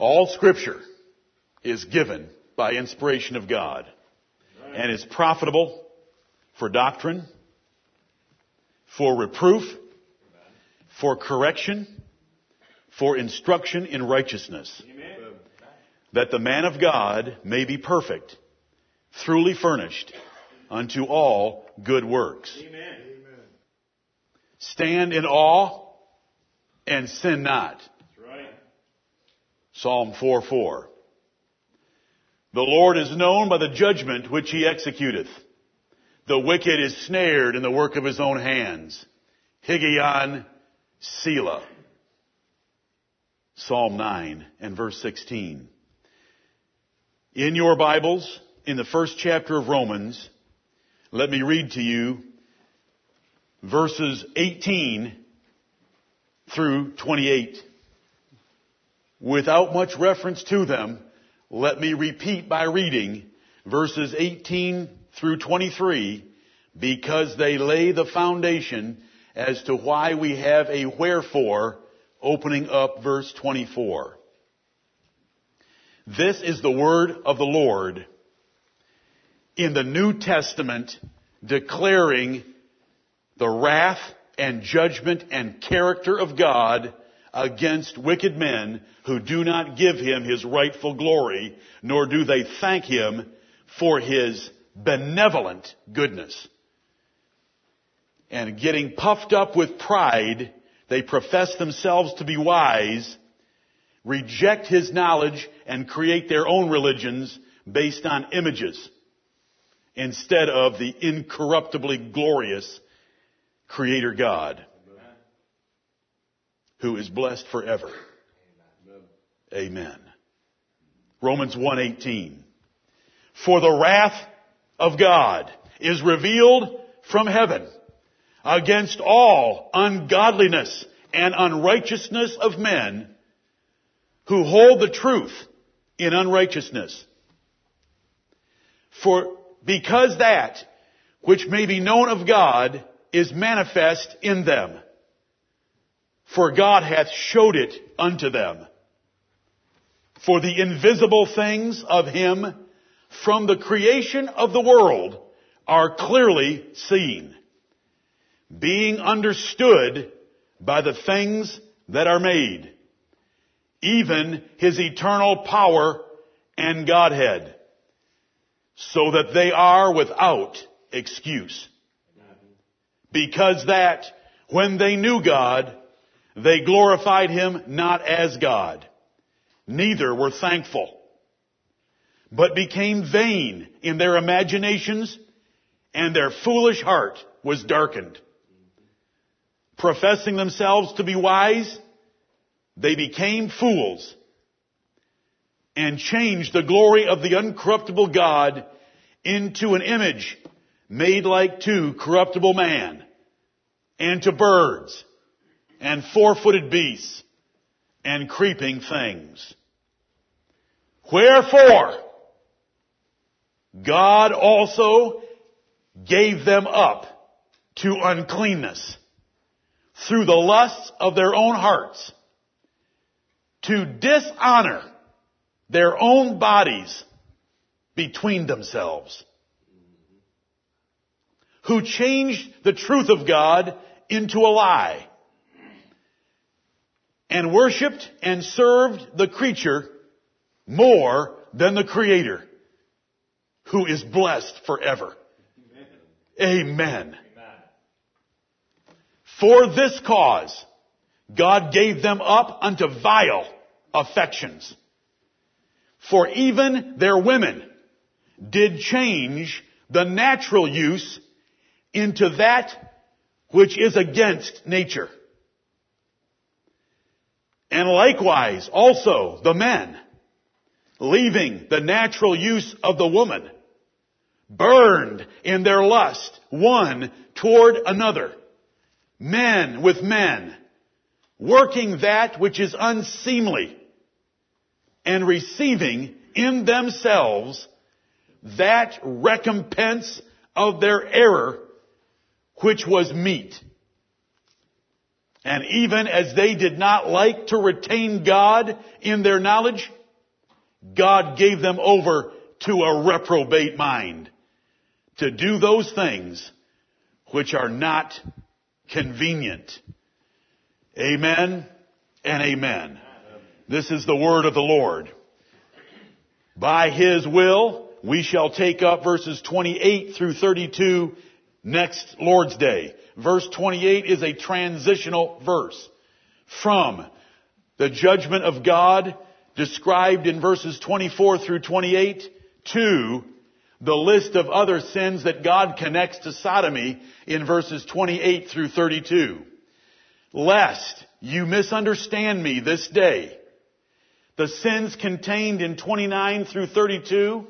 All scripture is given by inspiration of God and is profitable for doctrine, for reproof, for correction, for instruction in righteousness, that the man of God may be perfect, truly furnished unto all good works. Stand in awe and sin not. Psalm 4 4. The Lord is known by the judgment which he executeth. The wicked is snared in the work of his own hands. Higgaion Selah. Psalm 9 and verse 16. In your Bibles, in the first chapter of Romans, let me read to you verses 18 through 28. Without much reference to them, let me repeat by reading verses 18 through 23 because they lay the foundation as to why we have a wherefore opening up verse 24. This is the word of the Lord in the New Testament declaring the wrath and judgment and character of God against wicked men who do not give him his rightful glory, nor do they thank him for his benevolent goodness. And getting puffed up with pride, they profess themselves to be wise, reject his knowledge, and create their own religions based on images instead of the incorruptibly glorious Creator God who is blessed forever. Amen. Romans 1:18 For the wrath of God is revealed from heaven against all ungodliness and unrighteousness of men who hold the truth in unrighteousness. For because that which may be known of God is manifest in them. For God hath showed it unto them. For the invisible things of Him from the creation of the world are clearly seen, being understood by the things that are made, even His eternal power and Godhead, so that they are without excuse. Because that when they knew God, they glorified Him not as God, neither were thankful, but became vain in their imaginations and their foolish heart was darkened. Professing themselves to be wise, they became fools and changed the glory of the uncorruptible God into an image made like to corruptible man and to birds and four-footed beasts and creeping things. Wherefore, God also gave them up to uncleanness through the lusts of their own hearts to dishonor their own bodies between themselves who changed the truth of God into a lie and worshiped and served the creature more than the creator who is blessed forever. Amen. Amen. For this cause, God gave them up unto vile affections. For even their women did change the natural use into that which is against nature. And likewise, also the men, leaving the natural use of the woman, burned in their lust one toward another, men with men, working that which is unseemly, and receiving in themselves that recompense of their error which was meet. And even as they did not like to retain God in their knowledge, God gave them over to a reprobate mind to do those things which are not convenient. Amen and amen. This is the word of the Lord. By His will, we shall take up verses 28 through 32 next Lord's Day. Verse 28 is a transitional verse from the judgment of God described in verses 24 through 28 to the list of other sins that God connects to sodomy in verses 28 through 32. Lest you misunderstand me this day, the sins contained in 29 through 32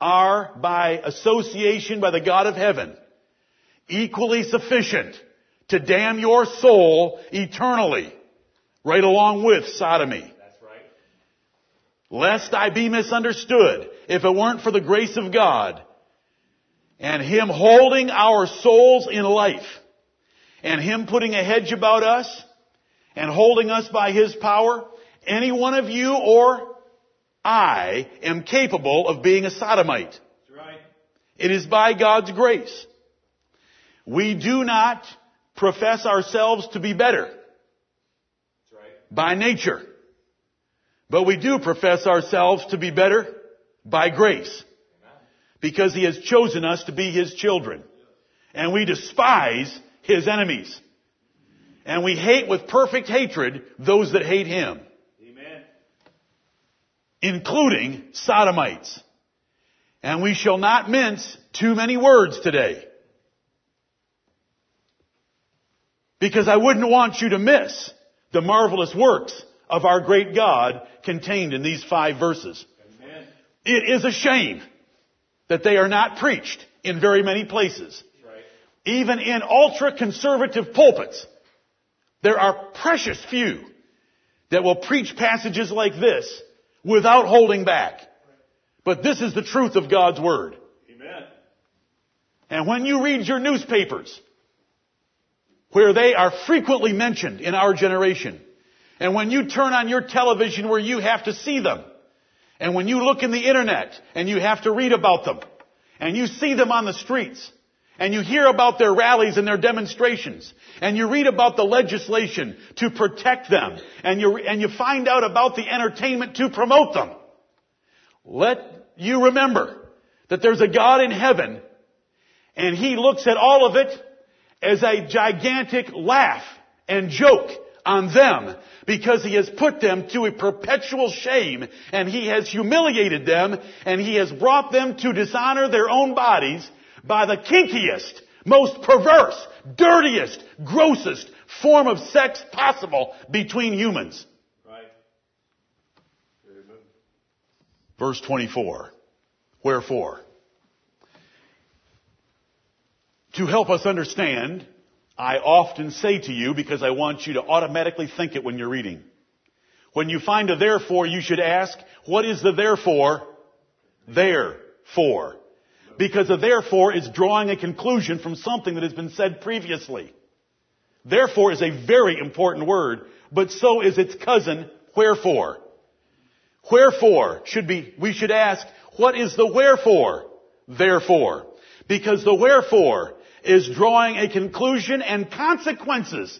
are by association by the God of heaven equally sufficient to damn your soul eternally right along with sodomy. That's right. Lest I be misunderstood, if it weren't for the grace of God and Him holding our souls in life and Him putting a hedge about us and holding us by His power, any one of you or I am capable of being a sodomite. That's right. It is by God's grace. We do not profess ourselves to be better by nature, but we do profess ourselves to be better by grace because He has chosen us to be His children. And we despise His enemies. And we hate with perfect hatred those that hate Him, Amen. including sodomites. And we shall not mince too many words today. Because I wouldn't want you to miss the marvelous works of our great God contained in these five verses. Amen. It is a shame that they are not preached in very many places. Right. Even in ultra conservative pulpits, there are precious few that will preach passages like this without holding back. But this is the truth of God's Word. Amen. And when you read your newspapers, where they are frequently mentioned in our generation, and when you turn on your television where you have to see them, and when you look in the internet and you have to read about them, and you see them on the streets, and you hear about their rallies and their demonstrations, and you read about the legislation to protect them, and you, and you find out about the entertainment to promote them, let you remember that there's a God in heaven, and He looks at all of it as a gigantic laugh and joke on them because he has put them to a perpetual shame and he has humiliated them and he has brought them to dishonor their own bodies by the kinkiest, most perverse, dirtiest, grossest form of sex possible between humans. Right. Verse 24. Wherefore? To help us understand, I often say to you, because I want you to automatically think it when you're reading. When you find a therefore, you should ask, what is the therefore? Therefore. Because a therefore is drawing a conclusion from something that has been said previously. Therefore is a very important word, but so is its cousin, wherefore. Wherefore should be, we should ask, what is the wherefore? Therefore. Because the wherefore is drawing a conclusion and consequences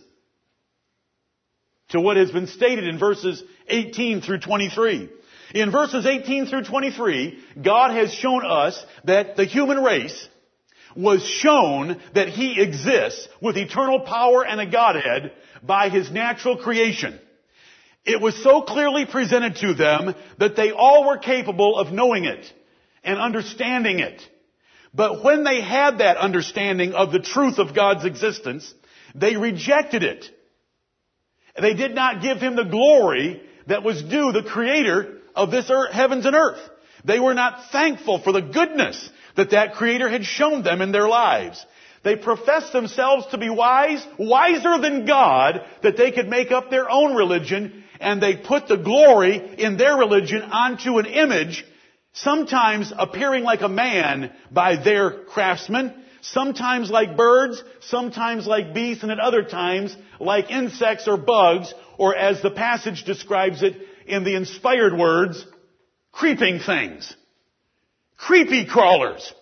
to what has been stated in verses 18 through 23. In verses 18 through 23, God has shown us that the human race was shown that He exists with eternal power and a Godhead by His natural creation. It was so clearly presented to them that they all were capable of knowing it and understanding it. But when they had that understanding of the truth of God's existence, they rejected it. They did not give Him the glory that was due the Creator of this earth, heavens and earth. They were not thankful for the goodness that that Creator had shown them in their lives. They professed themselves to be wise, wiser than God, that they could make up their own religion, and they put the glory in their religion onto an image sometimes appearing like a man by their craftsmen, sometimes like birds, sometimes like beasts, and at other times like insects or bugs, or as the passage describes it in the inspired words, creeping things. Creepy crawlers.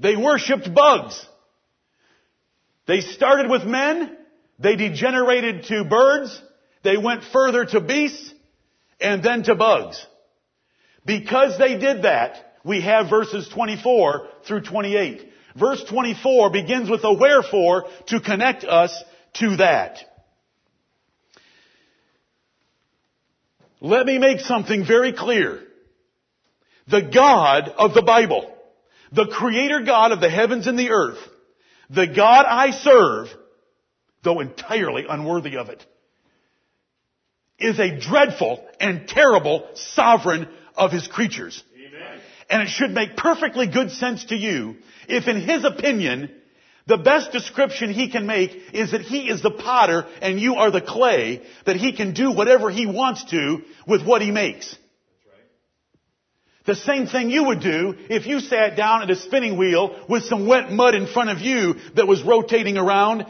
They worshipped bugs. They started with men, they degenerated to birds, they went further to beasts, and then to bugs. Because they did that, we have verses 24 through 28. Verse 24 begins with a wherefore to connect us to that. Let me make something very clear. The God of the Bible, the creator God of the heavens and the earth, the God I serve, though entirely unworthy of it, is a dreadful and terrible sovereign of his creatures. Amen. And it should make perfectly good sense to you if in his opinion, the best description he can make is that he is the potter and you are the clay, that he can do whatever he wants to with what he makes. That's right. The same thing you would do if you sat down at a spinning wheel with some wet mud in front of you that was rotating around.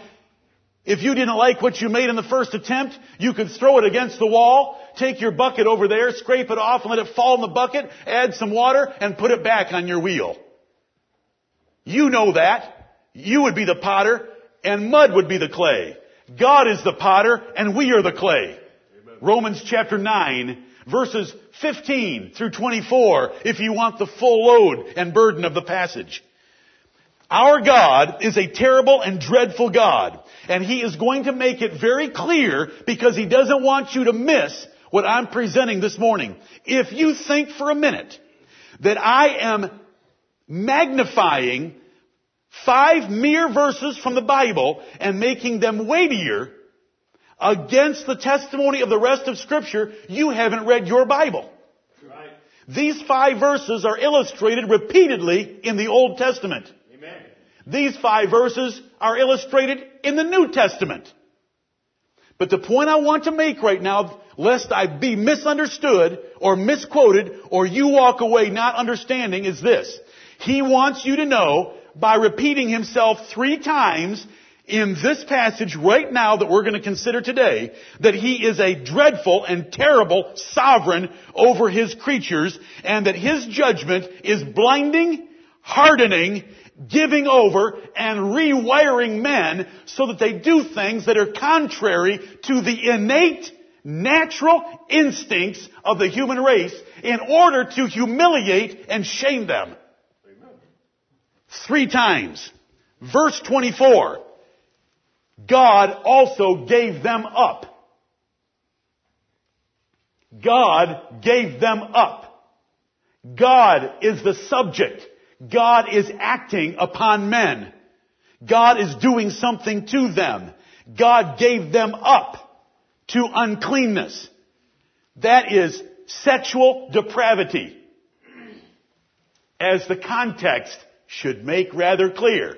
If you didn't like what you made in the first attempt, you could throw it against the wall, take your bucket over there, scrape it off and let it fall in the bucket, add some water, and put it back on your wheel. You know that. You would be the potter, and mud would be the clay. God is the potter, and we are the clay. Amen. Romans chapter 9, verses 15 through 24, if you want the full load and burden of the passage. Our God is a terrible and dreadful God, and He is going to make it very clear because He doesn't want you to miss what I'm presenting this morning. If you think for a minute that I am magnifying five mere verses from the Bible and making them weightier against the testimony of the rest of scripture, you haven't read your Bible. Right. These five verses are illustrated repeatedly in the Old Testament. Amen. These five verses are illustrated in the New Testament. But the point I want to make right now, lest I be misunderstood or misquoted or you walk away not understanding is this. He wants you to know by repeating himself three times in this passage right now that we're going to consider today that he is a dreadful and terrible sovereign over his creatures and that his judgment is blinding, hardening, giving over, and rewiring men so that they do things that are contrary to the innate natural instincts of the human race in order to humiliate and shame them. Three times. Verse 24. God also gave them up. God gave them up. God is the subject. God is acting upon men. God is doing something to them. God gave them up to uncleanness. That is sexual depravity. As the context should make rather clear.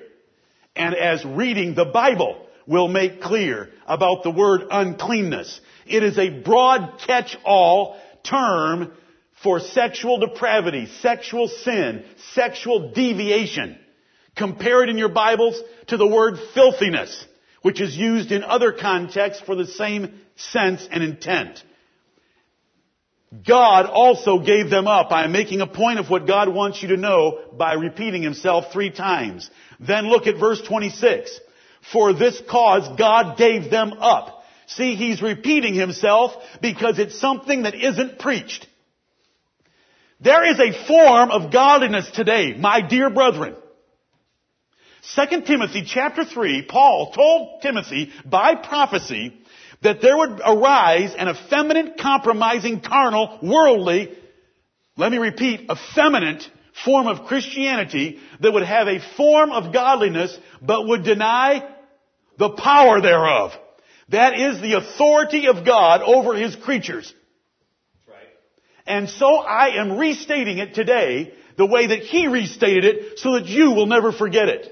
And as reading the Bible will make clear about the word uncleanness. It is a broad catch-all term for sexual depravity, sexual sin, sexual deviation. Compare it in your Bibles to the word filthiness, which is used in other contexts for the same sense and intent. God also gave them up. I am making a point of what God wants you to know by repeating himself three times. Then look at verse 26. For this cause God gave them up. See, he's repeating himself because it's something that isn't preached. There is a form of godliness today, my dear brethren. 2 Timothy chapter 3, Paul told Timothy by prophecy that there would arise an effeminate, compromising, carnal, worldly, let me repeat, effeminate form of Christianity that would have a form of godliness but would deny the power thereof. That is the authority of God over His creatures. And so I am restating it today the way that He restated it so that you will never forget it.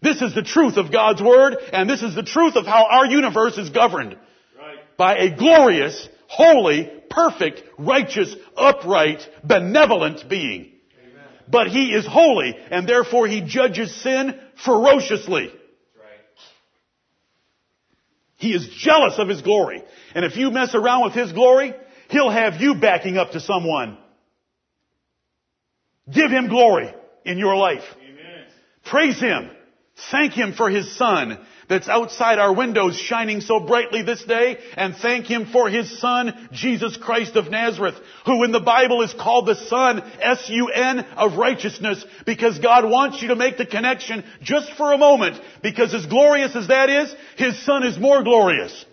This is the truth of God's Word and this is the truth of how our universe is governed Right. by a glorious, holy, perfect, righteous, upright, benevolent being. Amen. but He is holy, and therefore He judges sin ferociously. Right. He is jealous of His glory. And if you mess around with His glory, He'll have you backing up to someone. Give Him glory in your life. Amen. Praise Him. Thank Him for His Son that's outside our windows shining so brightly this day and thank Him for His Son, Jesus Christ of Nazareth, who in the Bible is called the Son, S-U-N, of righteousness because God wants you to make the connection just for a moment because as glorious as that is, His Son is more glorious.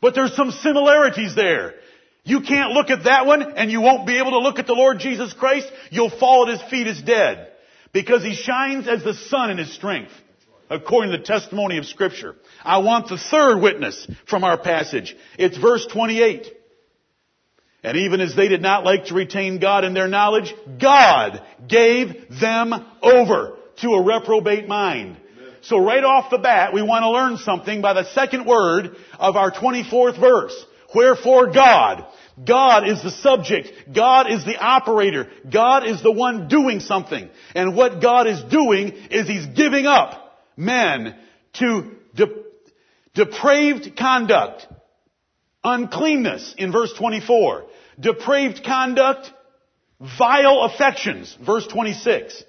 But there's some similarities there. You can't look at that one and you won't be able to look at the Lord Jesus Christ. You'll fall at His feet as dead. Because He shines as the sun in His strength. According to the testimony of scripture. I want the third witness from our passage. It's verse 28. And even as they did not like to retain God in their knowledge, God gave them over to a reprobate mind. So right off the bat, we want to learn something by the second word of our 24th verse. Wherefore God. God is the subject. God is the operator. God is the one doing something. And what God is doing is He's giving up men to de- depraved conduct, uncleanness in verse 24, depraved conduct, vile affections, verse 26,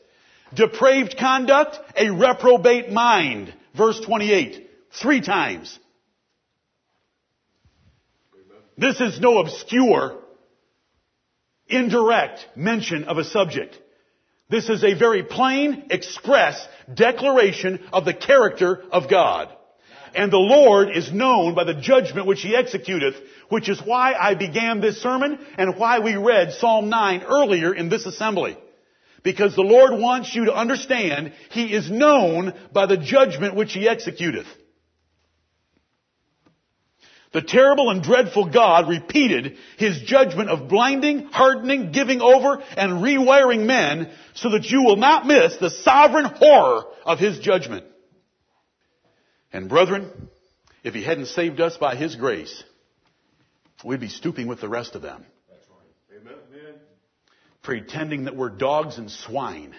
depraved conduct, a reprobate mind, verse 28, three times. This is no obscure, indirect mention of a subject. This is a very plain, express declaration of the character of God. And the Lord is known by the judgment which He executeth, which is why I began this sermon and why we read Psalm 9 earlier in this assembly. Because the Lord wants you to understand He is known by the judgment which He executeth. The terrible and dreadful God repeated his judgment of blinding, hardening, giving over, and rewiring men so that you will not miss the sovereign horror of his judgment. And brethren, if he hadn't saved us by his grace, we'd be stooping with the rest of them. That's right. Amen. Pretending that we're dogs and swine.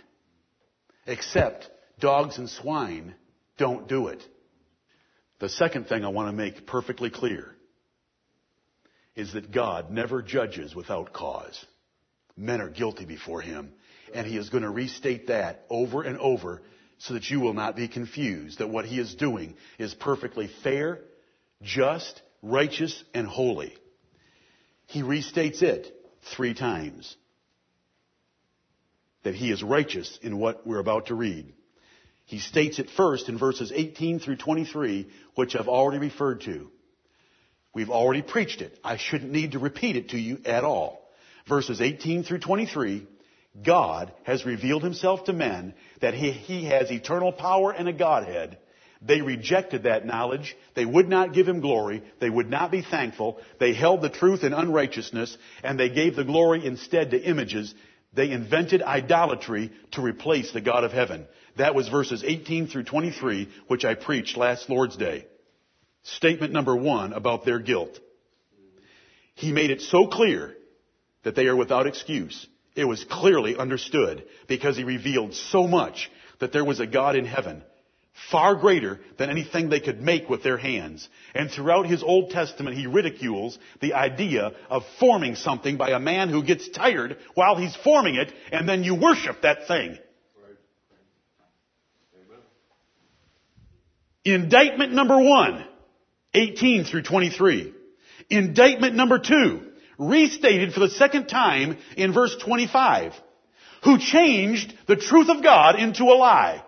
Except dogs and swine don't do it. The second thing I want to make perfectly clear is that God never judges without cause. Men are guilty before Him, and He is going to restate that over and over so that you will not be confused that what He is doing is perfectly fair, just, righteous, and holy. He restates it three times. That He is righteous in what we're about to read. He states it first in verses 18 through 23, which I've already referred to. We've already preached it. I shouldn't need to repeat it to you at all. Verses 18 through 23, God has revealed himself to men that he, he has eternal power and a Godhead. They rejected that knowledge. They would not give him glory. They would not be thankful. They held the truth in unrighteousness and they gave the glory instead to images. They invented idolatry to replace the God of heaven. That was verses 18 through 23, which I preached last Lord's Day. Statement number one about their guilt. He made it so clear that they are without excuse. It was clearly understood because he revealed so much that there was a God in heaven far greater than anything they could make with their hands. And throughout his Old Testament, he ridicules the idea of forming something by a man who gets tired while he's forming it, and then you worship that thing. Indictment number one, 18 through 23. Indictment number two, restated for the second time in verse 25, who changed the truth of God into a lie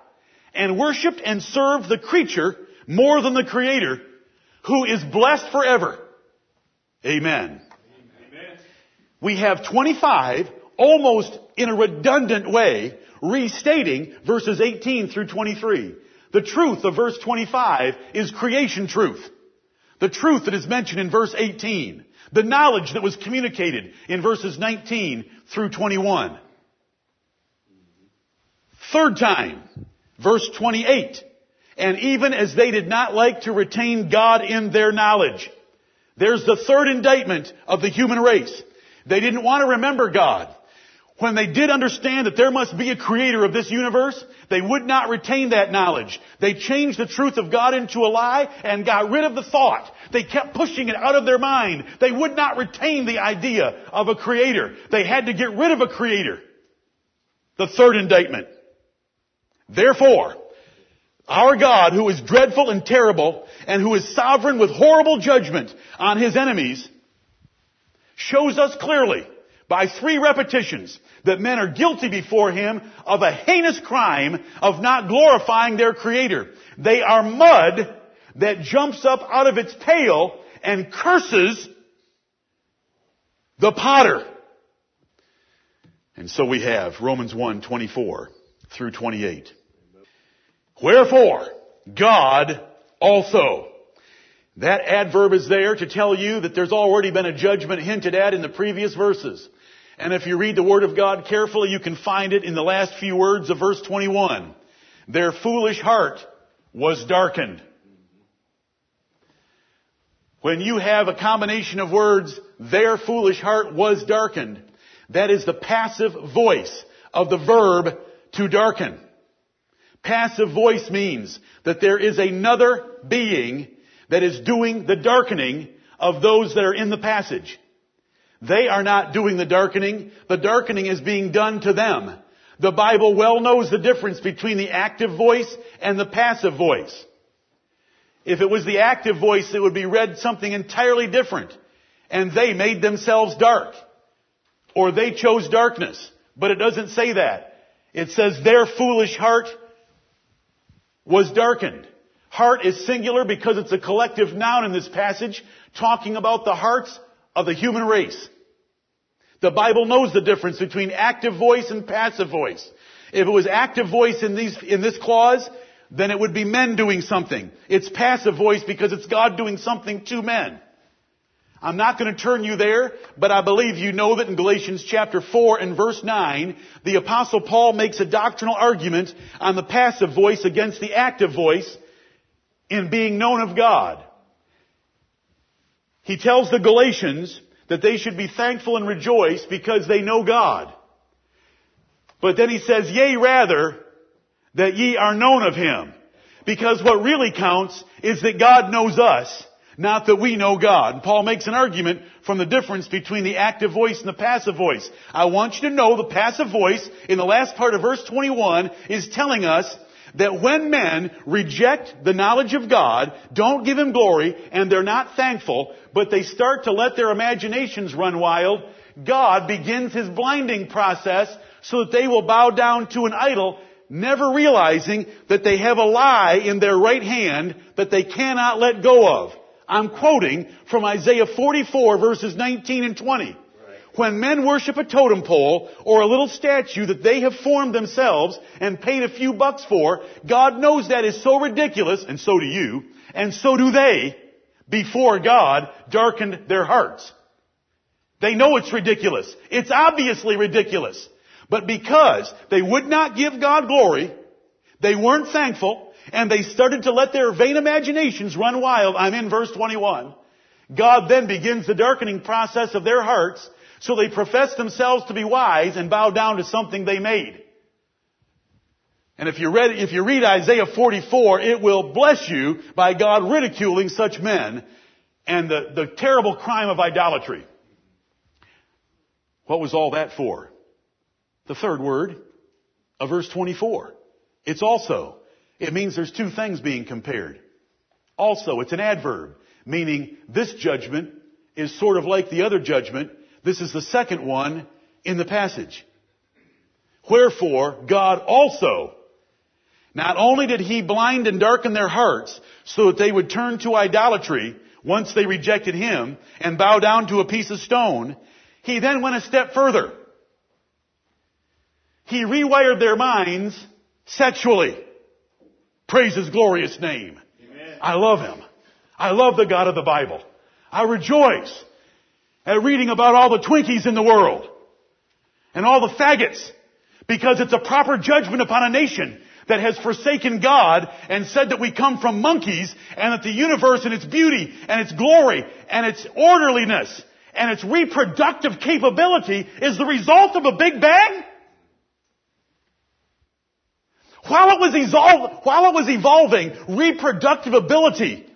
and worshiped and served the creature more than the creator who is blessed forever. Amen. Amen. We have 25 almost in a redundant way restating verses 18 through 23. The truth of verse 25 is creation truth. The truth that is mentioned in verse 18. The knowledge that was communicated in verses 19 through 21. Third time, verse 28. And even as they did not like to retain God in their knowledge. There's the third indictment of the human race. They didn't want to remember God. when they did understand that there must be a creator of this universe, they would not retain that knowledge. They changed the truth of God into a lie and got rid of the thought. They kept pushing it out of their mind. They would not retain the idea of a creator. They had to get rid of a creator. The third indictment. Therefore, our God, who is dreadful and terrible, and who is sovereign with horrible judgment on his enemies, shows us clearly by three repetitions that men are guilty before him of a heinous crime of not glorifying their creator. They are mud that jumps up out of its tail and curses the potter. And so we have Romans 1, 24 through 28. Wherefore, God also. That adverb is there to tell you that there's already been a judgment hinted at in the previous verses. And if you read the Word of God carefully, you can find it in the last few words of verse 21. Their foolish heart was darkened. When you have a combination of words, their foolish heart was darkened, that is the passive voice of the verb to darken. Passive voice means that there is another being that is doing the darkening of those that are in the passage. They are not doing the darkening. The darkening is being done to them. The Bible well knows the difference between the active voice and the passive voice. If it was the active voice, it would be read something entirely different. And they made themselves dark. Or they chose darkness. But it doesn't say that. It says their foolish heart was darkened. Heart is singular because it's a collective noun in this passage talking about the hearts of the human race. The Bible knows the difference between active voice and passive voice. If it was active voice in these, in this clause, then it would be men doing something. It's passive voice because it's God doing something to men. I'm not going to turn you there, but I believe you know that in Galatians chapter 4 and verse 9, the apostle Paul makes a doctrinal argument on the passive voice against the active voice in being known of God. He tells the Galatians that they should be thankful and rejoice because they know God. But then he says, yea rather, that ye are known of Him. Because what really counts is that God knows us, not that we know God. And Paul makes an argument from the difference between the active voice and the passive voice. I want you to know the passive voice in the last part of verse 21 is telling us that when men reject the knowledge of God, don't give Him glory, and they're not thankful, but they start to let their imaginations run wild, God begins His blinding process so that they will bow down to an idol, never realizing that they have a lie in their right hand that they cannot let go of. I'm quoting from Isaiah 44 verses 19 and 20. When men worship a totem pole or a little statue that they have formed themselves and paid a few bucks for, God knows that is so ridiculous, and so do you, and so do they, before God darkened their hearts. They know it's ridiculous. It's obviously ridiculous. But because they would not give God glory, they weren't thankful, and they started to let their vain imaginations run wild, I'm in verse 21, God then begins the darkening process of their hearts so they profess themselves to be wise and bow down to something they made. And if you read, if you read Isaiah 44, it will bless you by God ridiculing such men and the, the terrible crime of idolatry. What was all that for? The third word of verse 24. It's also. It means there's two things being compared. Also, it's an adverb, meaning this judgment is sort of like the other judgment this is the second one in the passage. Wherefore, God also, not only did He blind and darken their hearts so that they would turn to idolatry once they rejected Him and bow down to a piece of stone, He then went a step further. He rewired their minds sexually. Praise His glorious name. Amen. I love Him. I love the God of the Bible. I rejoice at reading about all the Twinkies in the world and all the faggots because it's a proper judgment upon a nation that has forsaken God and said that we come from monkeys and that the universe and its beauty and its glory and its orderliness and its reproductive capability is the result of a Big Bang? While it was, evolve, while it was evolving reproductive ability,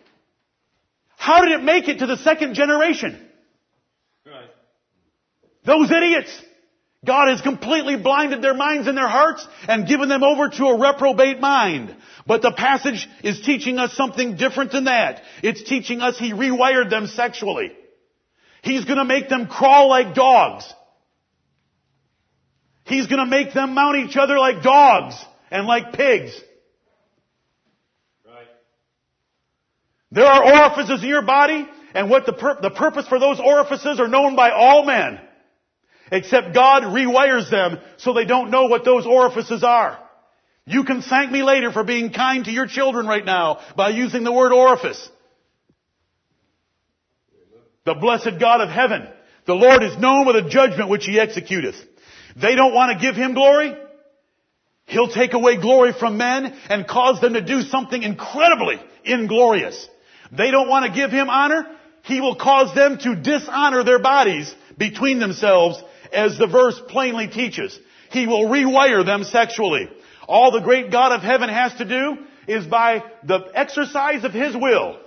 how did it make it to the second generation? Right. Those idiots. God has completely blinded their minds and their hearts and given them over to a reprobate mind. But the passage is teaching us something different than that. It's teaching us He rewired them sexually. He's gonna make them crawl like dogs. He's gonna make them mount each other like dogs and like pigs. Right. There are orifices in your body, and what the, pur- the purpose for those orifices are known by all men. Except God rewires them so they don't know what those orifices are. You can thank me later for being kind to your children right now by using the word orifice. The blessed God of heaven. The Lord is known with a judgment which he executeth. They don't want to give him glory. He'll take away glory from men and cause them to do something incredibly inglorious. They don't want to give him honor. He will cause them to dishonor their bodies between themselves as the verse plainly teaches. He will rewire them sexually. All the great God of heaven has to do is by the exercise of His will.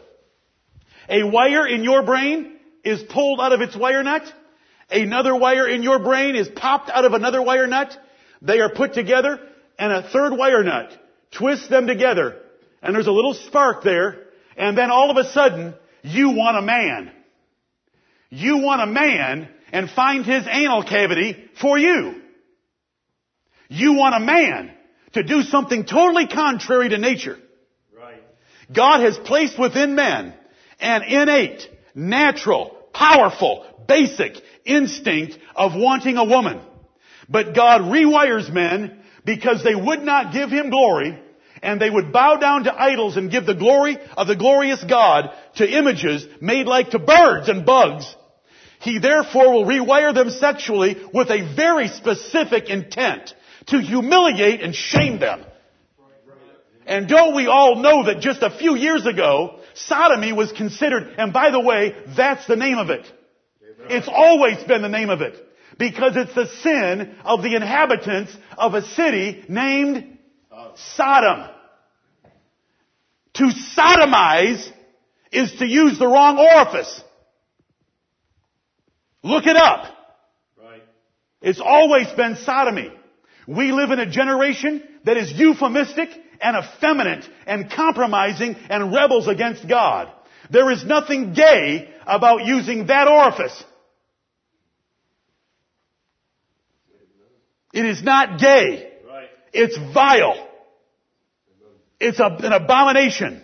A wire in your brain is pulled out of its wire nut. Another wire in your brain is popped out of another wire nut. They are put together and a third wire nut Twist them together and there's a little spark there and then all of a sudden you want a man. You want a man and find his anal cavity for you. You want a man to do something totally contrary to nature. Right. God has placed within men an innate, natural, powerful, basic instinct of wanting a woman. But God rewires men because they would not give Him glory and they would bow down to idols and give the glory of the glorious God to images made like to birds and bugs. He therefore will rewire them sexually with a very specific intent to humiliate and shame them. And don't we all know that just a few years ago, sodomy was considered, and by the way, that's the name of it. It's always been the name of it. Because it's the sin of the inhabitants of a city named Sodom. To sodomize is to use the wrong orifice. Look it up. Right. It's always been sodomy. We live in a generation that is euphemistic and effeminate and compromising and rebels against God. There is nothing gay about using that orifice. It is not gay. Right. It's vile. It's a, an abomination.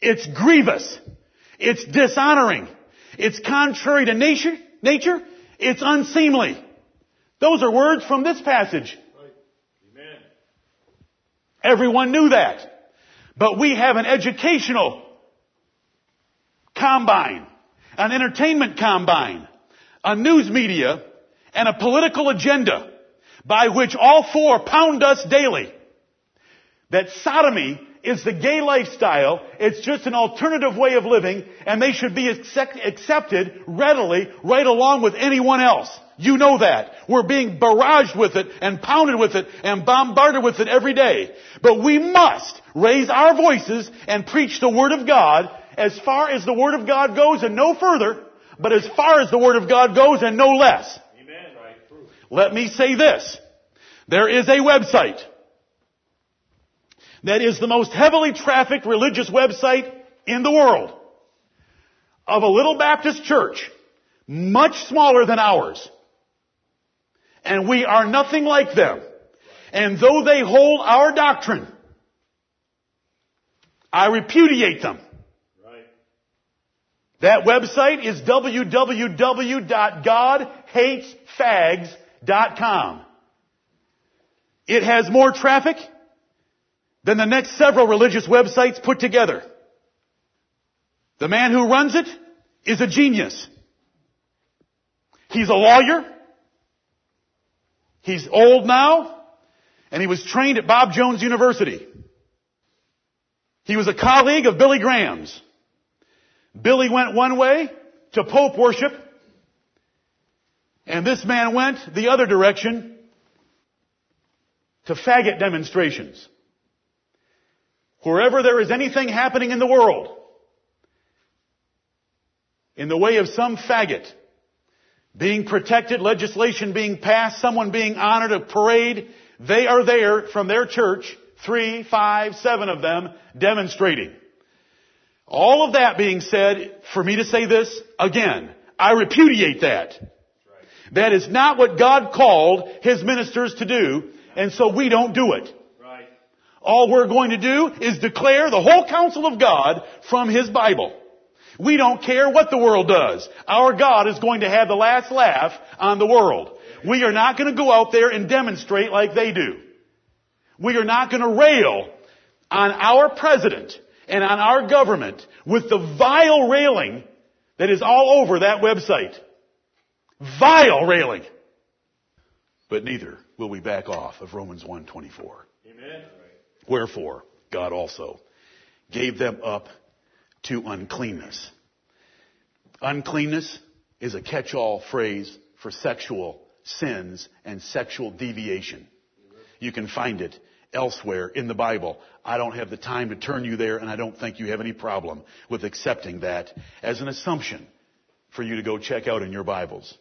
It's grievous. It's dishonoring. It's contrary to nature, nature. It's unseemly. Those are words from this passage. Right. Amen. Everyone knew that. But we have an educational combine, an entertainment combine, a news media, and a political agenda by which all four pound us daily that sodomy is the gay lifestyle. It's just an alternative way of living and they should be accept- accepted readily right along with anyone else. You know that. We're being barraged with it and pounded with it and bombarded with it every day. But we must raise our voices and preach the Word of God as far as the Word of God goes and no further, but as far as the Word of God goes and no less. Amen. Right. True. Let me say this. There is a website that is the most heavily trafficked religious website in the world of a little Baptist church, much smaller than ours. And we are nothing like them. And though they hold our doctrine, I repudiate them. Right. That website is www.godhatesfags.com. It has more traffic than the next several religious websites put together. The man who runs it is a genius. He's a lawyer. He's old now, and he was trained at Bob Jones University. He was a colleague of Billy Graham's. Billy went one way to Pope worship, And this man went the other direction to faggot demonstrations. Wherever there is anything happening in the world, in the way of some faggot, being protected, legislation being passed, someone being honored, a parade, they are there from their church, three, five, seven of them, demonstrating. All of that being said, for me to say this again, I repudiate that. That is not what God called His ministers to do, and so we don't do it. Right. All we're going to do is declare the whole counsel of God from His Bible. We don't care what the world does. Our God is going to have the last laugh on the world. We are not going to go out there and demonstrate like they do. We are not going to rail on our president and on our government with the vile railing that is all over that website. Vile railing. But neither will we back off of Romans 1:24. Amen. Wherefore God also gave them up to uncleanness. Uncleanness is a catch-all phrase for sexual sins and sexual deviation. You can find it elsewhere in the Bible. I don't have the time to turn you there and I don't think you have any problem with accepting that as an assumption for you to go check out in your Bibles.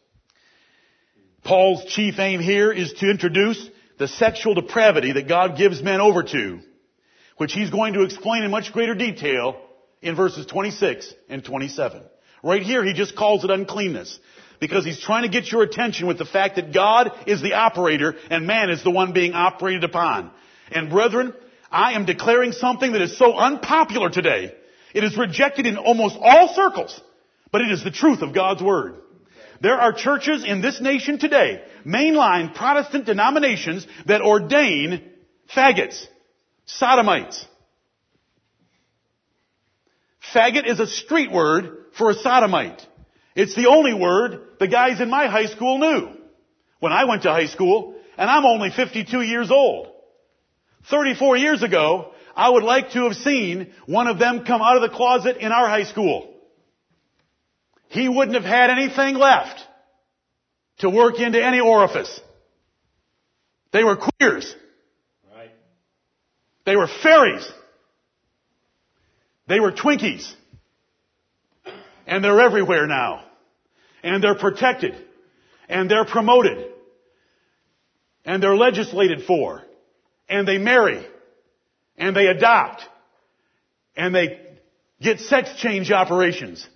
Paul's chief aim here is to introduce the sexual depravity that God gives men over to, which he's going to explain in much greater detail in verses 26 and 27. Right here, he just calls it uncleanness because he's trying to get your attention with the fact that God is the operator and man is the one being operated upon. And brethren, I am declaring something that is so unpopular today. It is rejected in almost all circles, but it is the truth of God's Word. There are churches in this nation today, mainline Protestant denominations, that ordain faggots, sodomites. Faggot is a street word for a sodomite. It's the only word the guys in my high school knew when I went to high school, and I'm only 52 years old. 34 years ago, I would like to have seen one of them come out of the closet in our high school. He wouldn't have had anything left to work into any orifice. They were queers. Right. They were fairies. They were Twinkies. And they're everywhere now. And they're protected. And they're promoted. And they're legislated for. And they marry. And they adopt. And they get sex change operations.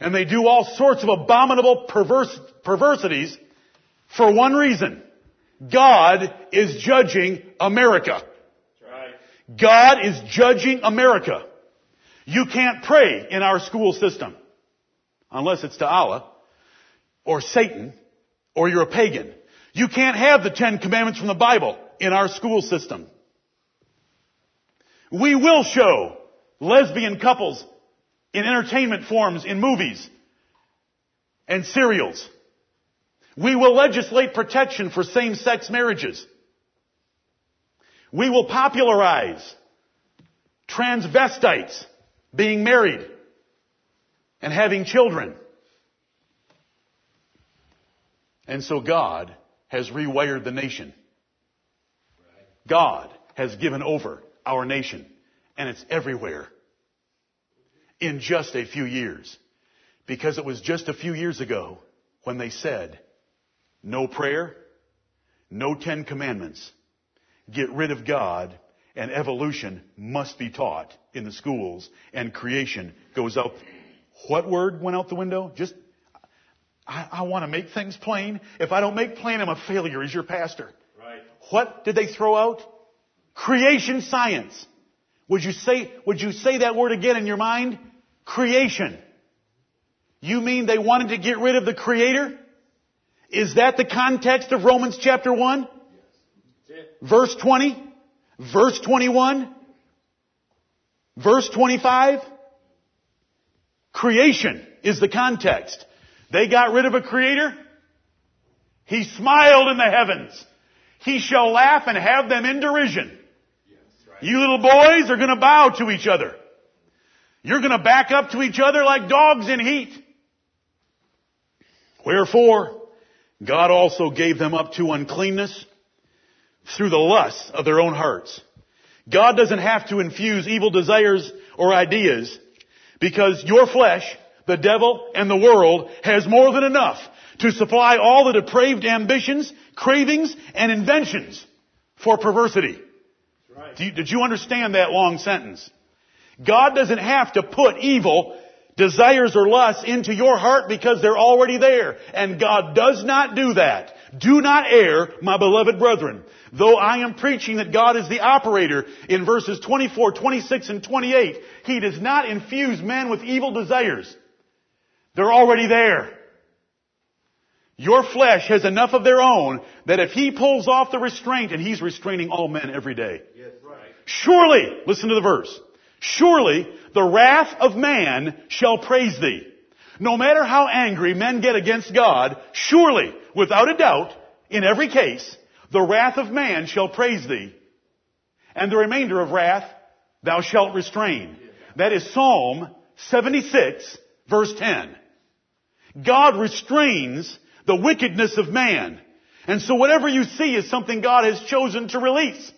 And they do all sorts of abominable perverse, perversities for one reason. God is judging America. Right. God is judging America. You can't pray in our school system unless it's to Allah or Satan or you're a pagan. You can't have the Ten Commandments from the Bible in our school system. We will show lesbian couples in entertainment forms in movies and serials. We will legislate protection for same-sex marriages. We will popularize transvestites being married and having children. And so God has rewired the nation. God has given over our nation and it's everywhere in just a few years. Because it was just a few years ago when they said, no prayer, no Ten Commandments, get rid of God, and evolution must be taught in the schools, and creation goes out. What word went out the window? Just, I, I want to make things plain. If I don't make plain, I'm a failure as your pastor. Right. What did they throw out? Creation science. Would you say, would you say that word again in your mind? Creation. You mean they wanted to get rid of the creator? Is that the context of Romans chapter 1? Verse 20? Verse 21? Verse 25? Creation is the context. They got rid of a creator. He smiled in the heavens. He shall laugh and have them in derision. You little boys are gonna bow to each other. You're gonna back up to each other like dogs in heat. Wherefore, God also gave them up to uncleanness through the lusts of their own hearts. God doesn't have to infuse evil desires or ideas because your flesh, the devil, and the world has more than enough to supply all the depraved ambitions, cravings, and inventions for perversity. Right. You, did you understand that long sentence? God doesn't have to put evil desires or lusts into your heart because they're already there. And God does not do that. Do not err, my beloved brethren. Though I am preaching that God is the operator in verses 24, 26, and 28, He does not infuse men with evil desires. They're already there. Your flesh has enough of their own that if He pulls off the restraint, and He's restraining all men every day, Yes, right. Surely, listen to the verse. Surely the wrath of man shall praise thee. No matter how angry men get against God, surely, without a doubt, in every case, the wrath of man shall praise thee. And the remainder of wrath thou shalt restrain. That is Psalm 76 verse 10. God restrains the wickedness of man. And so whatever you see is something God has chosen to release.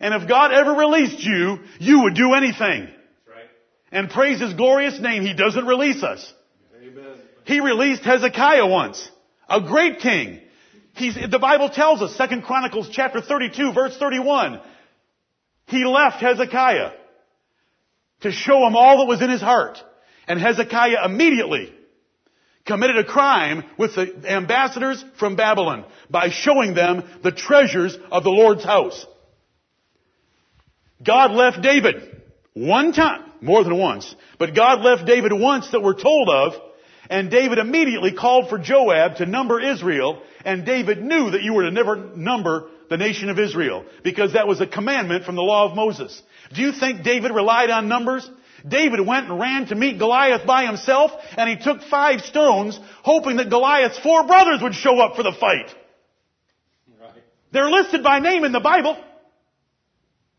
And if God ever released you, you would do anything. Right. And praise His glorious name, He doesn't release us. Amen. He released Hezekiah once. A great king. He's, the Bible tells us, 2 Chronicles chapter 32 verse 31, he left Hezekiah to show him all that was in his heart. And Hezekiah immediately committed a crime with the ambassadors from Babylon by showing them the treasures of the Lord's house. God left David one time, more than once, but God left David once that we're told of, and David immediately called for Joab to number Israel, and David knew that you were to never number the nation of Israel, because that was a commandment from the law of Moses. Do you think David relied on numbers? David went and ran to meet Goliath by himself, and he took five stones, hoping that Goliath's four brothers would show up for the fight. Right. They're listed by name in the Bible.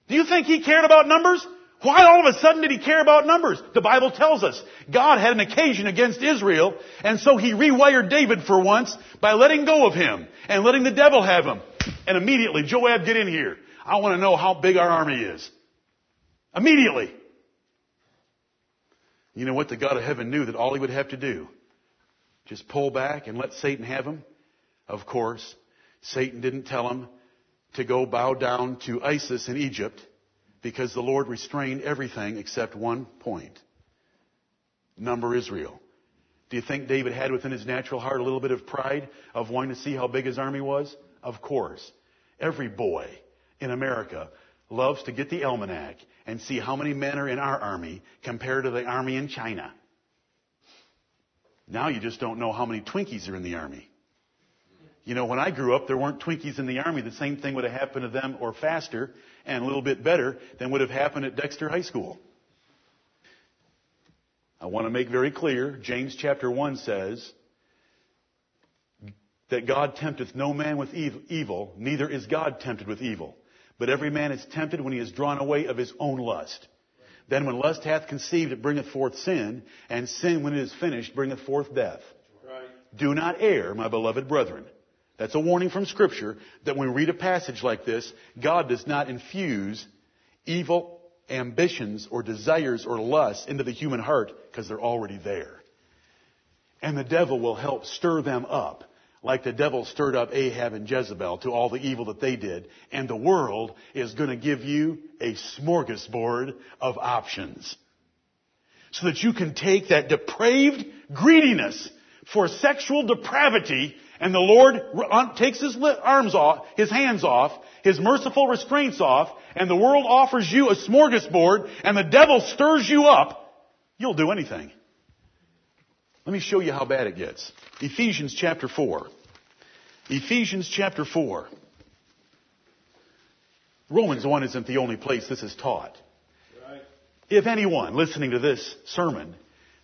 Do you think he cared about numbers? Why all of a sudden did he care about numbers? The Bible tells us God had an occasion against Israel, and so he rewired David for once by letting go of him and letting the devil have him. And immediately, Joab, get in here. I want to know how big our army is. Immediately. You know what? The God of heaven knew that all he would have to do, just pull back and let Satan have him. Of course, Satan didn't tell him to go bow down to Isis in Egypt because the Lord restrained everything except one point. Number Israel. Do you think David had within his natural heart a little bit of pride of wanting to see how big his army was? Of course. Every boy in America loves to get the almanac and see how many men are in our army compared to the army in China. Now you just don't know how many Twinkies are in the army. You know, when I grew up, there weren't Twinkies in the Army. The same thing would have happened to them or faster and a little bit better than would have happened at Dexter High School. I want to make very clear, James chapter 1 says that God tempteth no man with evil, neither is God tempted with evil. But every man is tempted when he is drawn away of his own lust. Then when lust hath conceived, it bringeth forth sin, and sin when it is finished bringeth forth death. Right. Do not err, my beloved brethren. That's a warning from scripture that when we read a passage like this, God does not infuse evil ambitions or desires or lusts into the human heart because they're already there. And the devil will help stir them up like the devil stirred up Ahab and Jezebel to all the evil that they did. And the world is going to give you a smorgasbord of options. So that you can take that depraved greediness for sexual depravity and the Lord uh, takes his arms off, his hands off, his merciful restraints off, and the world offers you a smorgasbord, and the devil stirs you up, you'll do anything. Let me show you how bad it gets. Ephesians chapter 4. Ephesians chapter 4. Romans 1 isn't the only place this is taught. Right. If anyone listening to this sermon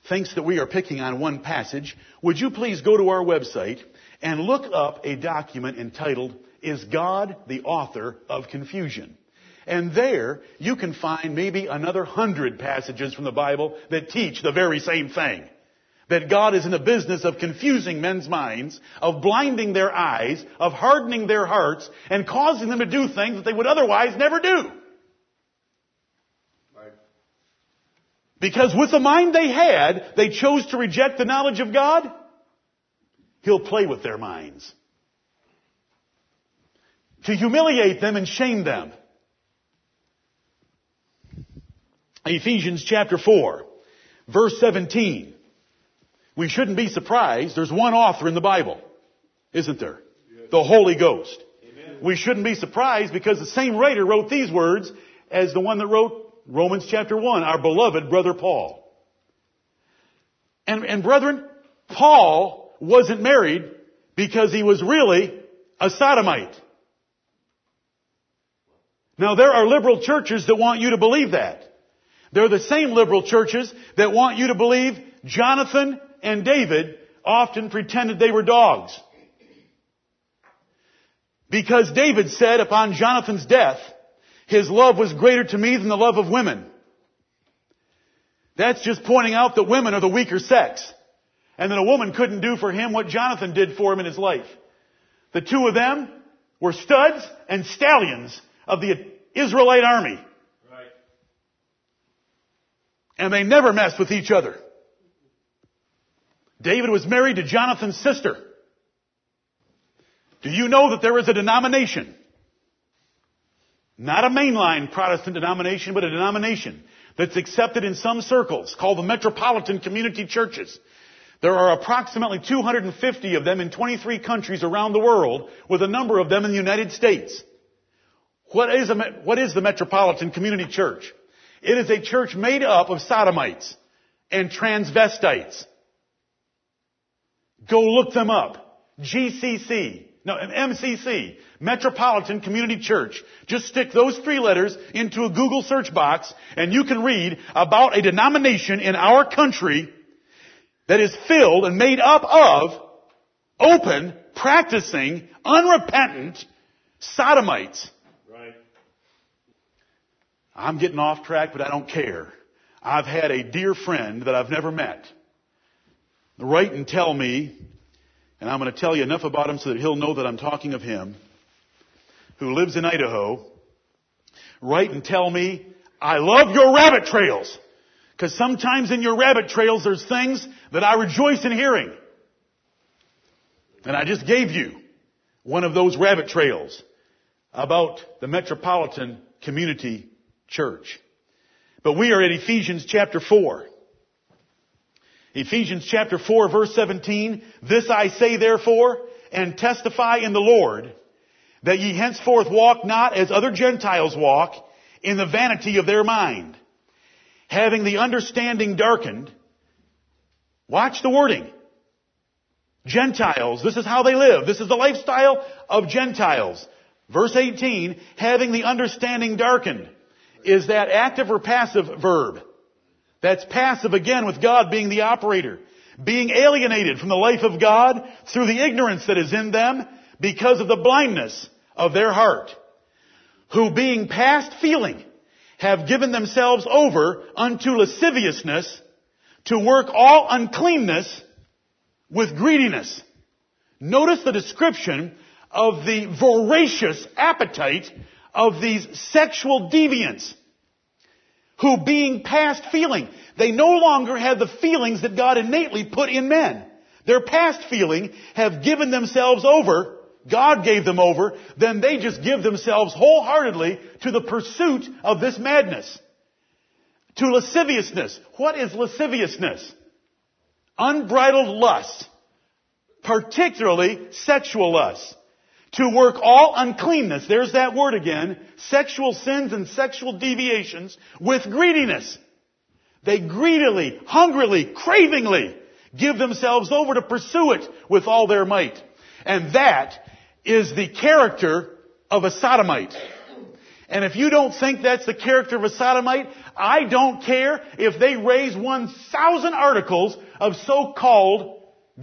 thinks that we are picking on one passage, would you please go to our website and look up a document entitled, Is God the Author of Confusion? And there you can find maybe another hundred passages from the Bible that teach the very same thing. That God is in the business of confusing men's minds, of blinding their eyes, of hardening their hearts, and causing them to do things that they would otherwise never do. Right. Because with the mind they had, they chose to reject the knowledge of God. He'll play with their minds. To humiliate them and shame them. Ephesians chapter 4, verse 17. We shouldn't be surprised. There's one author in the Bible, isn't there? The Holy Ghost. Amen. We shouldn't be surprised because the same writer wrote these words as the one that wrote Romans chapter 1, our beloved brother Paul. And, and brethren, Paul wasn't married because he was really a sodomite. Now there are liberal churches that want you to believe that. They're the same liberal churches that want you to believe Jonathan and David often pretended they were dogs. Because David said upon Jonathan's death, his love was greater to me than the love of women. That's just pointing out that women are the weaker sex. And that a woman couldn't do for him what Jonathan did for him in his life. The two of them were studs and stallions of the Israelite army. Right. And they never messed with each other. David was married to Jonathan's sister. Do you know that there is a denomination? Not a mainline Protestant denomination, but a denomination that's accepted in some circles called the Metropolitan Community Churches. There are approximately 250 of them in 23 countries around the world, with a number of them in the United States. What is, a, what is the Metropolitan Community Church? It is a church made up of sodomites and transvestites. Go look them up. GCC. No, MCC. Metropolitan Community Church. Just stick those three letters into a Google search box and you can read about a denomination in our country that is filled and made up of open, practicing, unrepentant sodomites. Right. I'm getting off track, but I don't care. I've had a dear friend that I've never met write and tell me, and I'm going to tell you enough about him so that he'll know that I'm talking of him, who lives in Idaho. Write and tell me, I love your rabbit trails. Because sometimes in your rabbit trails there's things that I rejoice in hearing. And I just gave you one of those rabbit trails about the Metropolitan Community Church. But we are at Ephesians chapter 4. Ephesians chapter 4 verse 17, this I say therefore, and testify in the Lord, that ye henceforth walk not as other Gentiles walk, in the vanity of their mind, having the understanding darkened. Watch the wording. Gentiles, this is how they live. This is the lifestyle of Gentiles. Verse 18, having the understanding darkened. Is that active or passive verb? That's passive again with God being the operator. Being alienated from the life of God through the ignorance that is in them because of the blindness of their heart. Who being past feeling have given themselves over unto lasciviousness to work all uncleanness with greediness. Notice the description of the voracious appetite of these sexual deviants who being past feeling, they no longer have the feelings that God innately put in men. Their past feeling have given themselves over, God gave them over, then they just give themselves wholeheartedly to the pursuit of this madness. To lasciviousness. What is lasciviousness? Unbridled lust. Particularly sexual lust to work all uncleanness, there's that word again, sexual sins and sexual deviations with greediness. They greedily, hungrily, cravingly give themselves over to pursue it with all their might. And that is the character of a sodomite. And if you don't think that's the character of a sodomite, I don't care if they raise 1,000 articles of so-called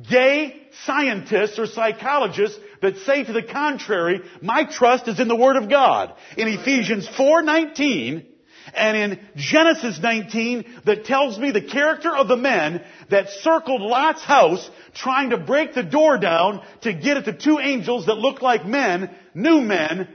gay scientists or psychologists that say to the contrary, my trust is in the Word of God. In Ephesians 4:19, and in Genesis 19 that tells me the character of the men that circled Lot's house trying to break the door down to get at the two angels that looked like men, new men,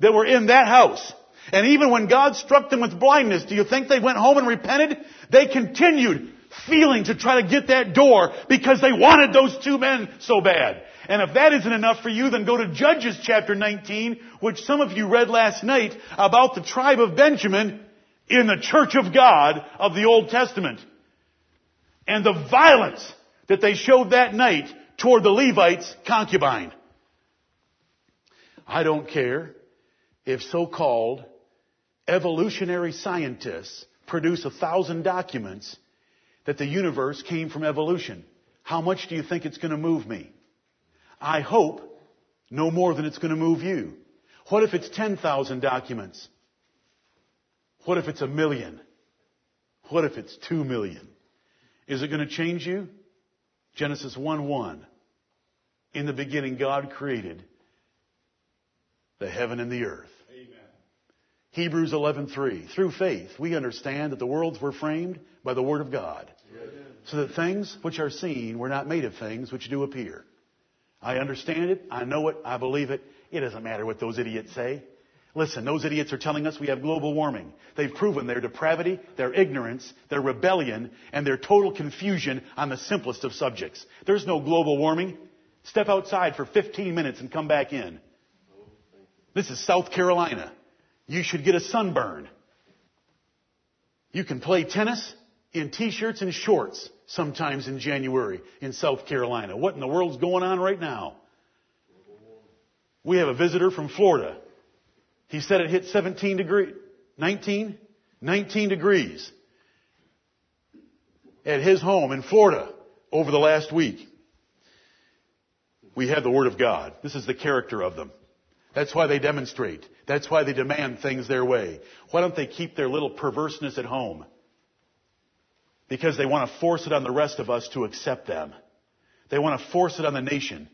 that were in that house. And even when God struck them with blindness, do you think they went home and repented? They continued feeling to try to get that door because they wanted those two men so bad. And if that isn't enough for you, then go to Judges chapter 19, which some of you read last night about the tribe of Benjamin in the church of God of the Old Testament. And the violence that they showed that night toward the Levites' concubine. I don't care if so-called evolutionary scientists produce a thousand documents that the universe came from evolution. How much do you think it's going to move me? I hope no more than it's going to move you. What if it's 10,000 documents? What if it's a million? What if it's two million? Is it going to change you? Genesis 1 1. In the beginning, God created the heaven and the earth. Amen. Hebrews 11:3 Through faith we understand that the worlds were framed by the word of God so that things which are seen were not made of things which do appear. I understand it, I know it, I believe it. It doesn't matter what those idiots say. Listen, those idiots are telling us we have global warming. They've proven their depravity, their ignorance, their rebellion, and their total confusion on the simplest of subjects. There's no global warming. Step outside for 15 minutes and come back in. This is South Carolina. You should get a sunburn. You can play tennis in t-shirts and shorts sometimes in January in South Carolina. What in the world's going on right now? We have a visitor from Florida. He said it hit 17 degrees, 19, 19 degrees at his home in Florida over the last week. We have the Word of God. This is the character of them. That's why they demonstrate. That's why they demand things their way. Why don't they keep their little perverseness at home? Because they want to force it on the rest of us to accept them. They want to force it on the nation.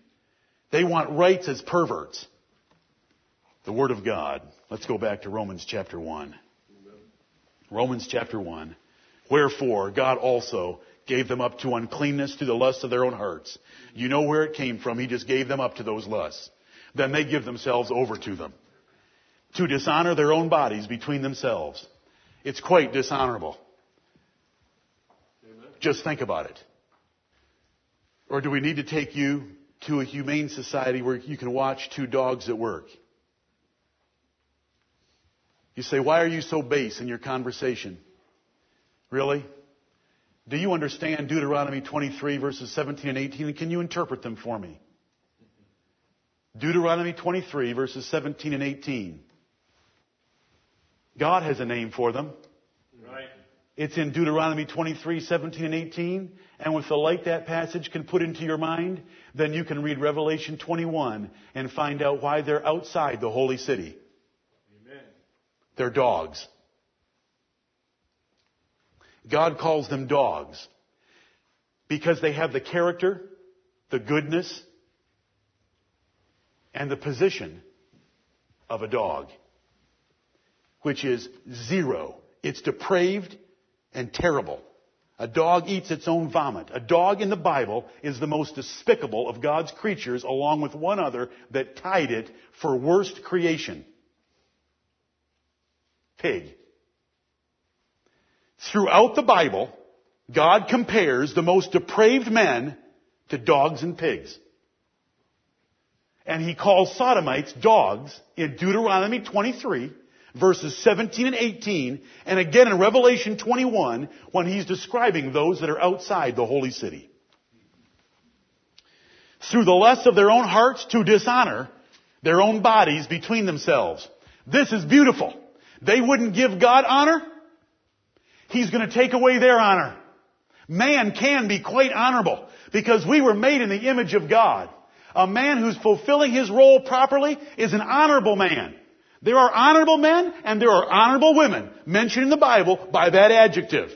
They want rights as perverts. The Word of God. Let's go back to Romans chapter 1. Romans chapter 1. Wherefore, God also gave them up to uncleanness through the lust of their own hearts. You know where it came from. He just gave them up to those lusts. Then they give themselves over to them. To dishonor their own bodies between themselves. It's quite dishonorable. Just think about it. Or do we need to take you to a humane society where you can watch two dogs at work? You say, why are you so base in your conversation? Really? Do you understand Deuteronomy 23 verses 17 and 18 and can you interpret them for me? Deuteronomy 23 verses 17 and 18. God has a name for them. It's in Deuteronomy 23, 17 and 18. And with the light that passage can put into your mind, then you can read Revelation 21 and find out why they're outside the holy city. Amen. They're dogs. God calls them dogs because they have the character, the goodness, and the position of a dog, which is zero. It's depraved and terrible. A dog eats its own vomit. A dog in the Bible is the most despicable of God's creatures along with one other that tied it for worst creation. Pig. Throughout the Bible, God compares the most depraved men to dogs and pigs. And he calls sodomites dogs in Deuteronomy 23, verses 17 and 18, and again in Revelation 21 when he's describing those that are outside the holy city. Through the lust of their own hearts to dishonor their own bodies between themselves. This is beautiful. They wouldn't give God honor. He's going to take away their honor. Man can be quite honorable because we were made in the image of God. A man who's fulfilling his role properly is an honorable man. There are honorable men and there are honorable women mentioned in the Bible by that adjective.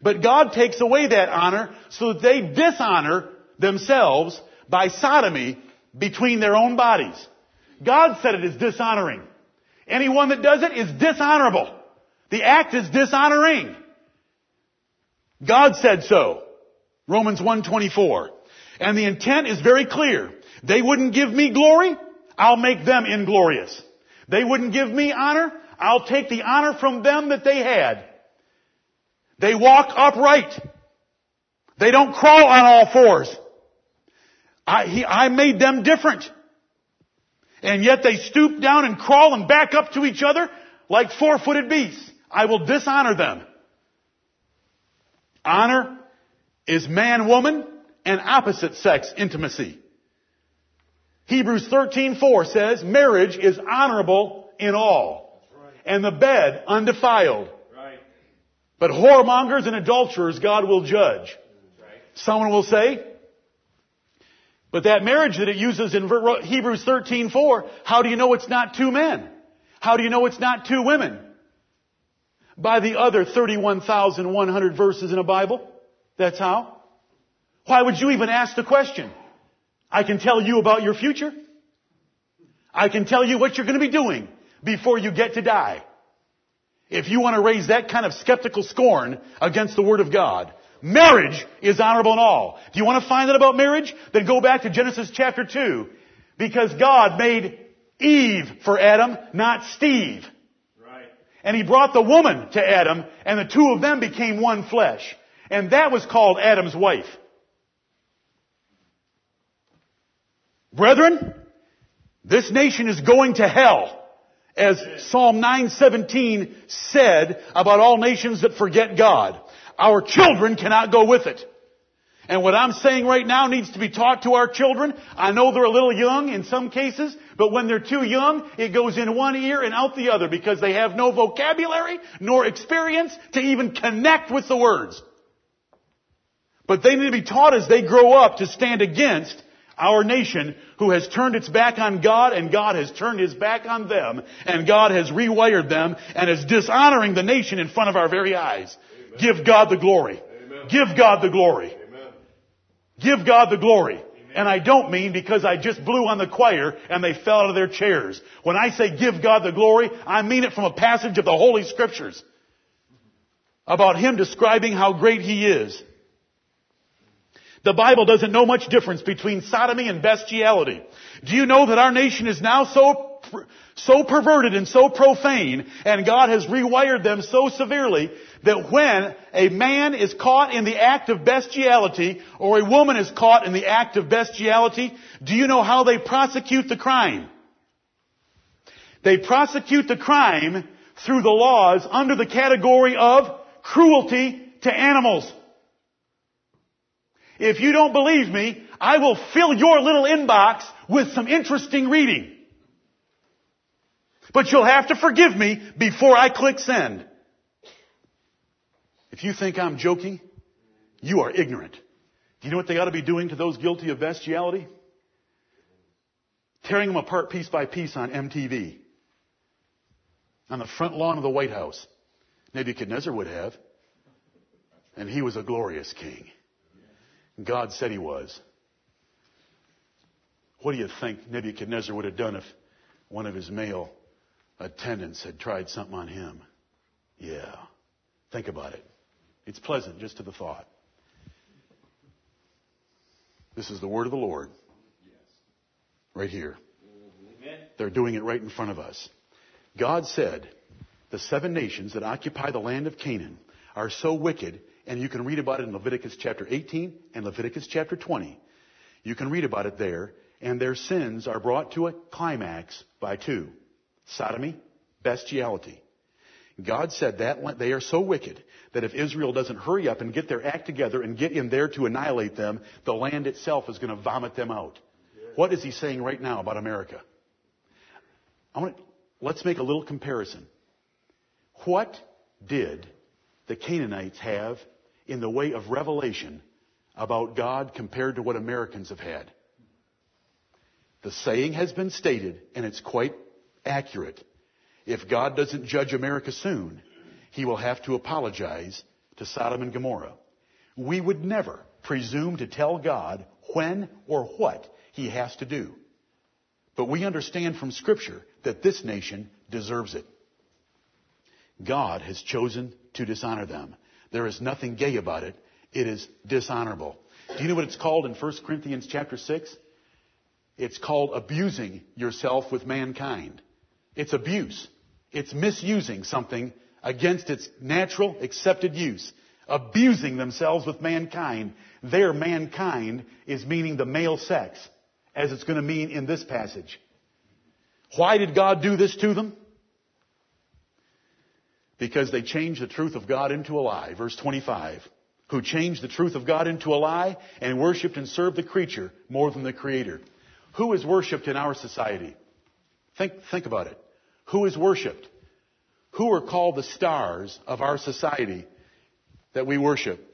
But God takes away that honor so that they dishonor themselves by sodomy between their own bodies. God said it is dishonoring. Anyone that does it is dishonorable. The act is dishonoring. God said so. Romans 124. And the intent is very clear. They wouldn't give me glory, I'll make them inglorious. They wouldn't give me honor, I'll take the honor from them that they had. They walk upright. They don't crawl on all fours. I, he, I made them different. And yet they stoop down and crawl and back up to each other like four-footed beasts. I will dishonor them. Honor is man-woman and opposite sex intimacy. Hebrews 13:4 says marriage is honorable in all and the bed undefiled. Right. But whoremongers and adulterers God will judge. Someone will say, but that marriage that it uses in Hebrews 13:4, how do you know it's not two men? How do you know it's not two women? By the other 31,100 verses in a Bible. That's how. Why would you even ask the question? I can tell you about your future. I can tell you what you're going to be doing before you get to die. If you want to raise that kind of skeptical scorn against the Word of God, marriage is honorable in all. Do you want to find out about marriage? Then go back to Genesis chapter 2. Because God made Eve for Adam, not Steve. Right. And He brought the woman to Adam, and the two of them became one flesh. And that was called Adam's wife. Brethren, this nation is going to hell. As Psalm 917 said about all nations that forget God. Our children cannot go with it. And what I'm saying right now needs to be taught to our children. I know they're a little young in some cases, but when they're too young, it goes in one ear and out the other because they have no vocabulary nor experience to even connect with the words. But they need to be taught as they grow up to stand against our nation who has turned its back on God and God has turned his back on them and God has rewired them and is dishonoring the nation in front of our very eyes. Amen. Give God the glory. Amen. Give God the glory. Amen. Give God the glory. And I don't mean because I just blew on the choir and they fell out of their chairs. When I say give God the glory, I mean it from a passage of the Holy Scriptures about Him describing how great He is. The Bible doesn't know much difference between sodomy and bestiality. Do you know that our nation is now so, so perverted and so profane, and God has rewired them so severely that when a man is caught in the act of bestiality, or a woman is caught in the act of bestiality, do you know how they prosecute the crime? They prosecute the crime through the laws under the category of cruelty to animals. If you don't believe me, I will fill your little inbox with some interesting reading. But you'll have to forgive me before I click send. If you think I'm joking, you are ignorant. Do you know what they ought to be doing to those guilty of bestiality? Tearing them apart piece by piece on MTV. On the front lawn of the White House. Nebuchadnezzar would have. And he was a glorious king. God said he was. What do you think Nebuchadnezzar would have done if one of his male attendants had tried something on him? Yeah. Think about it. It's pleasant just to the thought. This is the word of the Lord. Right here. They're doing it right in front of us. God said, the seven nations that occupy the land of Canaan are so wicked and you can read about it in Leviticus chapter 18 and Leviticus chapter 20. You can read about it there, and their sins are brought to a climax by two. Sodomy, bestiality. God said that they are so wicked that if Israel doesn't hurry up and get their act together and get in there to annihilate them, the land itself is going to vomit them out. What is he saying right now about America? I want to, let's make a little comparison. What did the Canaanites have in the way of revelation about God compared to what Americans have had. The saying has been stated, and it's quite accurate. If God doesn't judge America soon, he will have to apologize to Sodom and Gomorrah. We would never presume to tell God when or what he has to do. But we understand from Scripture that this nation deserves it. God has chosen to dishonor them. There is nothing gay about it. It is dishonorable. Do you know what it's called in 1 Corinthians chapter 6? It's called abusing yourself with mankind. It's abuse. It's misusing something against its natural accepted use. Abusing themselves with mankind. Their mankind is meaning the male sex, as it's going to mean in this passage. Why did God do this to them? Because they changed the truth of God into a lie. Verse 25. Who changed the truth of God into a lie and worshiped and served the creature more than the creator. Who is worshiped in our society? Think, think about it. Who is worshiped? Who are called the stars of our society that we worship?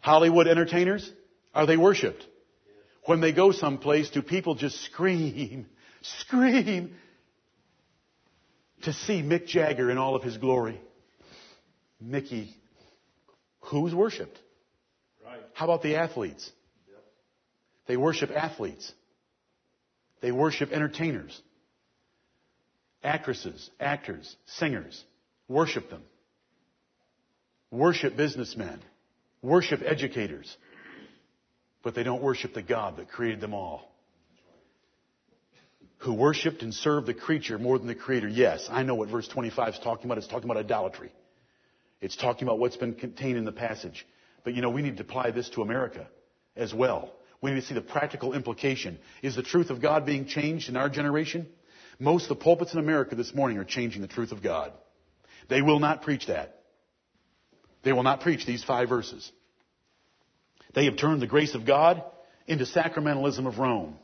Hollywood entertainers? Are they worshiped? When they go someplace, do people just scream, scream to see Mick Jagger in all of his glory? Mickey, who's worshiped? Right. How about the athletes? They worship athletes. They worship entertainers. Actresses, actors, singers. Worship them. Worship businessmen. Worship educators. But they don't worship the God that created them all. Who worshiped and served the creature more than the creator. Yes, I know what verse 25 is talking about. It's talking about idolatry. It's talking about what's been contained in the passage. But you know, we need to apply this to America as well. We need to see the practical implication. Is the truth of God being changed in our generation? Most of the pulpits in America this morning are changing the truth of God. They will not preach that. They will not preach these five verses. They have turned the grace of God into sacramentalism of Rome.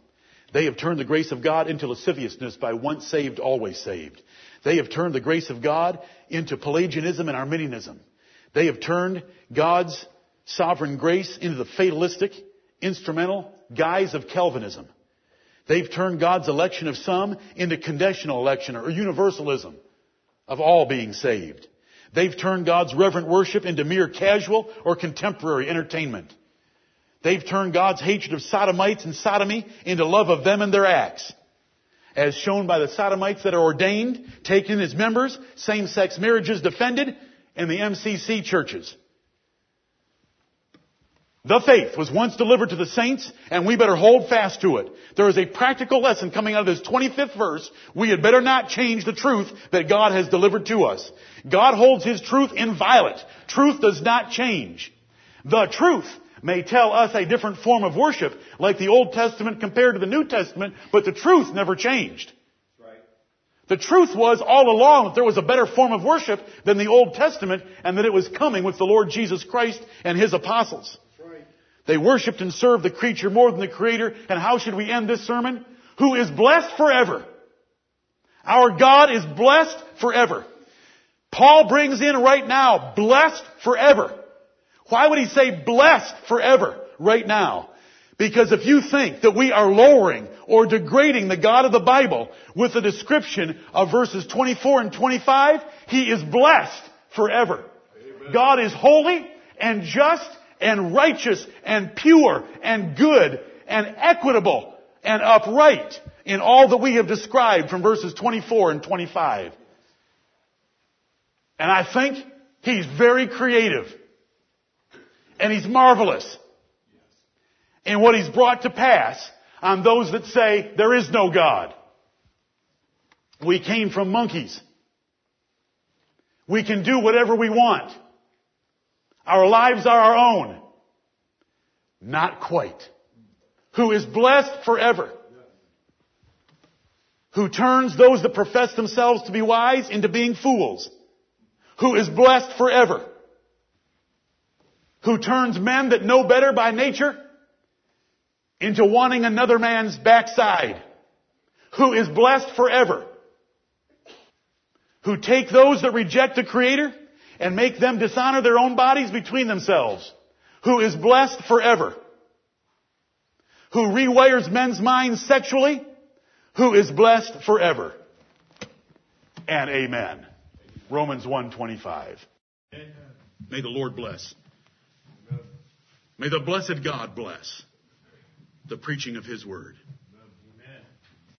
They have turned the grace of God into lasciviousness by once saved, always saved. They have turned the grace of God into Pelagianism and Arminianism. They have turned God's sovereign grace into the fatalistic, instrumental guise of Calvinism. They've turned God's election of some into conditional election or universalism of all being saved. They've turned God's reverent worship into mere casual or contemporary entertainment. They've turned God's hatred of sodomites and sodomy into love of them and their acts. As shown by the sodomites that are ordained, taken as members, same-sex marriages defended, in the MCC churches. The faith was once delivered to the saints, and we better hold fast to it. There is a practical lesson coming out of this 25th verse. We had better not change the truth that God has delivered to us. God holds His truth inviolate. Truth does not change. The truth may tell us a different form of worship, like the Old Testament compared to the New Testament, but the truth never changed. Right. The truth was all along that there was a better form of worship than the Old Testament, and that it was coming with the Lord Jesus Christ and His apostles. That's right. They worshiped and served the creature more than the creator. And how should we end this sermon? Who is blessed forever. Our God is blessed forever. Paul brings in right now, blessed forever. Why would he say blessed forever right now? Because if you think that we are lowering or degrading the God of the Bible with the description of verses 24 and 25, He is blessed forever. God is holy and just and righteous and pure and good and equitable and upright in all that we have described from verses 24 and 25. And I think He's very creative. And He's marvelous in what He's brought to pass on those that say there is no God. We came from monkeys. We can do whatever we want. Our lives are our own. Not quite. Who is blessed forever. Who turns those that profess themselves to be wise into being fools. Who is blessed forever. Who turns men that know better by nature into wanting another man's backside. Who is blessed forever. Who take those that reject the Creator and make them dishonor their own bodies between themselves. Who is blessed forever. Who rewires men's minds sexually. Who is blessed forever. And amen. Romans 1.25. May the Lord bless. May the blessed God bless the preaching of His Word.